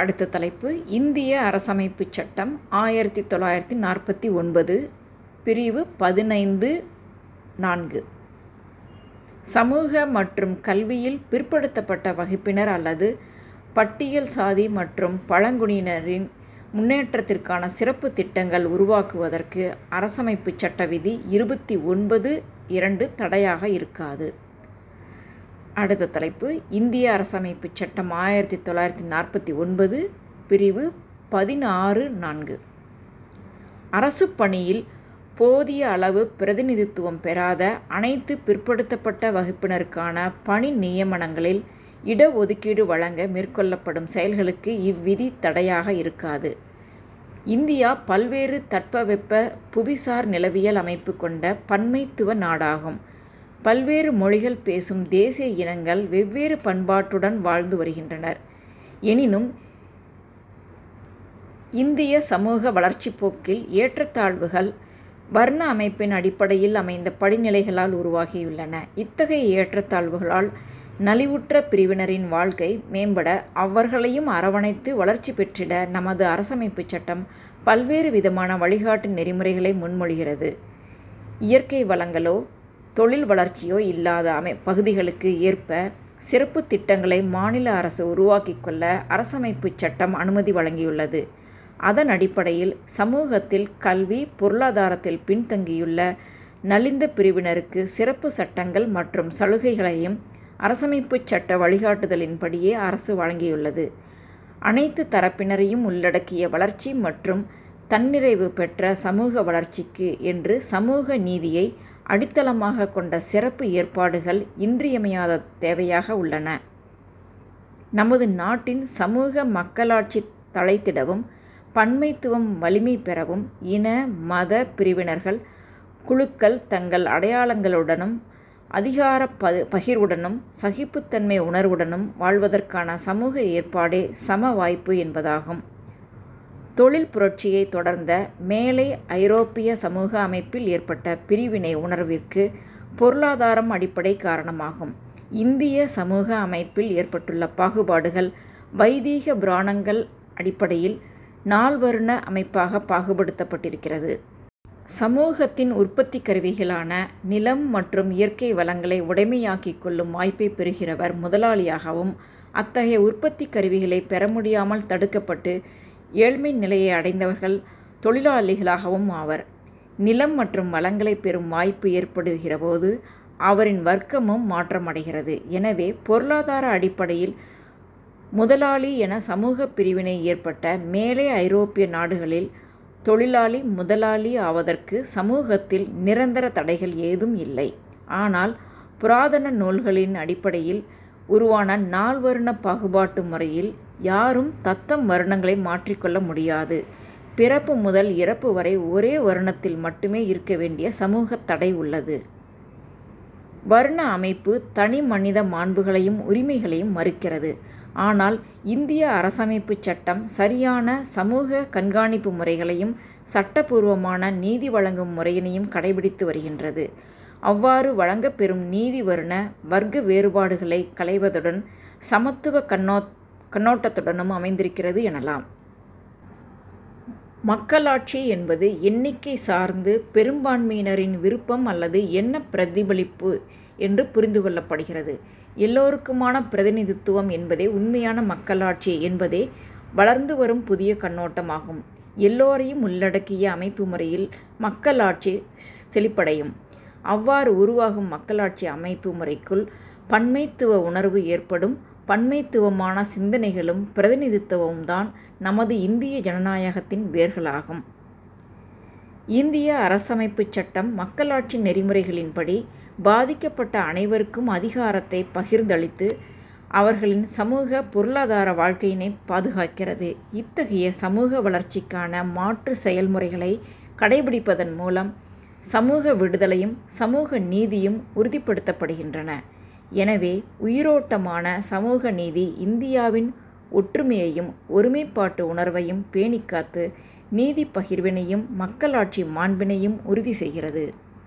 அடுத்த தலைப்பு இந்திய அரசமைப்புச் சட்டம் ஆயிரத்தி தொள்ளாயிரத்தி நாற்பத்தி ஒன்பது பிரிவு பதினைந்து நான்கு. சமூக மற்றும் கல்வியில் பிற்படுத்தப்பட்ட வகுப்பினர் அல்லது பட்டியல் சாதி மற்றும் பழங்குடியினரின் முன்னேற்றத்திற்கான சிறப்பு திட்டங்கள் உருவாக்குவதற்கு அரசமைப்புச் சட்ட விதி இருபத்தி ஒன்பது இரண்டு தடையாக இருக்காது. அடுத்த தலைப்பு இந்திய அரசமைப்பு சட்டம் ஆயிரத்தி தொள்ளாயிரத்தி நாற்பத்தி ஒன்பது பிரிவு பதினாறு நான்கு. அரசு பணியில் போதிய அளவு பிரதிநிதித்துவம் பெறாத அனைத்து பிற்படுத்தப்பட்ட வகுப்பினருக்கான பணி நியமனங்களில் இடஒதுக்கீடு வழங்க மேற்கொள்ளப்படும் செயல்களுக்கு இவ்விதி தடையாக இருக்காது. இந்தியா பல்வேறு தட்பவெப்ப புவிசார் நிலவியல் அமைப்பு கொண்ட பன்மைத்துவ நாடாகும். பல்வேறு மொழிகள் பேசும் தேசிய இனங்கள் வெவ்வேறு பண்பாட்டுடன் வாழ்ந்து வருகின்றனர். எனினும் இந்திய சமூக வளர்ச்சி போக்கில் ஏற்றத்தாழ்வுகள் வர்ண அமைப்பின் அடிப்படையில் அமைந்த படிநிலைகளால் உருவாகியுள்ளன. இத்தகைய ஏற்றத்தாழ்வுகளால் நலிவுற்ற பிரிவினரின் வாழ்க்கை மேம்பட அவர்களையும் அரவணைத்து வளர்ச்சி பெற்றிட நமது அரசமைப்புச் சட்டம் பல்வேறு விதமான வழிகாட்டு நெறிமுறைகளை முன்மொழிகிறது. இயற்கை வளங்களோ தொழில் வளர்ச்சியோ இல்லாத அமை பகுதிகளுக்கு ஏற்ப சிறப்பு திட்டங்களை மாநில அரசு உருவாக்கிக் கொள்ள அரசமைப்புச் சட்டம் அனுமதி வழங்கியுள்ளது. அதன் அடிப்படையில் சமூகத்தில் கல்வி பொருளாதாரத்தில் பின்தங்கியுள்ள நலிந்த பிரிவினருக்கு சிறப்பு சட்டங்கள் மற்றும் சலுகைகளையும் அரசமைப்புச் சட்ட வழிகாட்டுதலின்படியே அரசு வழங்கியுள்ளது. அனைத்து தரப்பினரையும் உள்ளடக்கிய வளர்ச்சி மற்றும் தன்னிறைவு பெற்ற சமூக வளர்ச்சிக்கு என்று சமூக நீதியை அடித்தளமாக கொண்ட சிறப்பு ஏற்பாடுகள் இன்றியமையாத தேவையாக உள்ளன. நமது நாட்டின் சமூக மக்களாட்சி தலைத்திடவும் பன்மைத்துவம் வலிமை பெறவும் இன மத பிரிவினர்கள் குழுக்கள் தங்கள் அடையாளங்களுடனும் அதிகார ப பகிர்வுடனும் சகிப்புத்தன்மை உணர்வுடனும் வாழ்வதற்கான சமூக ஏற்பாடே சம வாய்ப்பு என்பதாகும். தொழில் புரட்சியை தொடர்ந்த மேலை ஐரோப்பிய சமூக அமைப்பில் ஏற்பட்ட பிரிவினை உணர்விற்கு பொருளாதாரம் அடிப்படை காரணமாகும். இந்திய சமூக அமைப்பில் ஏற்பட்டுள்ள பாகுபாடுகள் வைதீக புராணங்கள் அடிப்படையில் நால்வர்ண அமைப்பாக பாகுபடுத்தப்பட்டிருக்கிறது. சமூகத்தின் உற்பத்தி கருவிகளான நிலம் மற்றும் இயற்கை வளங்களை உடைமையாக்கிக் கொள்ளும் வாய்ப்பை பெறுகிறவர் முதலாளியாகவும் அத்தகைய உற்பத்தி கருவிகளை பெற முடியாமல் தடுக்கப்பட்டு ஏழ்மை நிலையை அடைந்தவர்கள் தொழிலாளிகளாகவும் ஆவர். நிலம் மற்றும் வளங்களை பெறும் வாய்ப்பு ஏற்படுகிற போது அவரின் வர்க்கமும் மாற்றமடைகிறது. எனவே பொருளாதார அடிப்படையில் முதலாளி என சமூக பிரிவினை ஏற்பட்ட மேலே ஐரோப்பிய நாடுகளில் தொழிலாளி முதலாளி ஆவதற்கு சமூகத்தில் நிரந்தர தடைகள் ஏதும் இல்லை. ஆனால் புராதன நூல்களின் அடிப்படையில் உருவான நால்வர்ண பாகுபாட்டு முறையில் யாரும் தத்தம் வருணங்களை மாற்றிக்கொள்ள முடியாது. பிறப்பு முதல் இறப்பு வரை ஒரே வருணத்தில் மட்டுமே இருக்க வேண்டிய சமூக தடை உள்ளது. வர்ண அமைப்பு தனி மனித மாண்புகளையும் உரிமைகளையும் மறுக்கிறது. ஆனால் இந்திய அரசமைப்புச் சட்டம் சரியான சமூக கண்காணிப்பு முறைகளையும் சட்டபூர்வமான நீதி வழங்கும் முறையினையும் கடைபிடித்து வருகின்றது. அவ்வாறு வழங்கப்பெறும் நீதி வருண வர்க்க வேறுபாடுகளை களைவதுடன் சமத்துவ கண்ணோ கண்ணோட்டத்துடனும் அமைந்திருக்கிறது எனலாம். மக்களாட்சி என்பது எண்ணிக்கை சார்ந்து பெரும்பான்மையினரின் விருப்பம் அல்லது என்ன பிரதிபலிப்பு என்று புரிந்து கொள்ளப்படுகிறது. எல்லோருக்குமான பிரதிநிதித்துவம் என்பதே உண்மையான மக்களாட்சி என்பதே வளர்ந்து வரும் புதிய கண்ணோட்டமாகும். எல்லோரையும் உள்ளடக்கிய அமைப்பு முறையில் மக்களாட்சி செழிப்படையும். அவ்வாறு உருவாகும் மக்களாட்சி அமைப்பு முறைக்குள் பன்மைத்துவ உணர்வு ஏற்படும். பன்மைத்துவமான சிந்தனைகளும் பிரதிநிதித்துவமும் தான் நமது இந்திய ஜனநாயகத்தின் வேர்களாகும். இந்திய அரசமைப்புச் சட்டம் மக்களாட்சி நெறிமுறைகளின்படி பாதிக்கப்பட்ட அனைவருக்கும் அதிகாரத்தை பகிர்ந்தளித்து அவர்களின் சமூக பொருளாதார வாழ்க்கையினை பாதுகாக்கிறது. இத்தகைய சமூக வளர்ச்சிக்கான மாற்று செயல்முறைகளை கடைபிடிப்பதன் மூலம் சமூக விடுதலையும் சமூக நீதியும் உறுதிப்படுத்தப்படுகின்றன. எனவே உயிரோட்டமான சமூக நீதி இந்தியாவின் ஒற்றுமையையும் ஒருமைப்பாட்டு உணர்வையும் பேணிக்காத்து நீதி பகிர்வினையும் மக்களாட்சி மாண்பினையும் உறுதி செய்கிறது.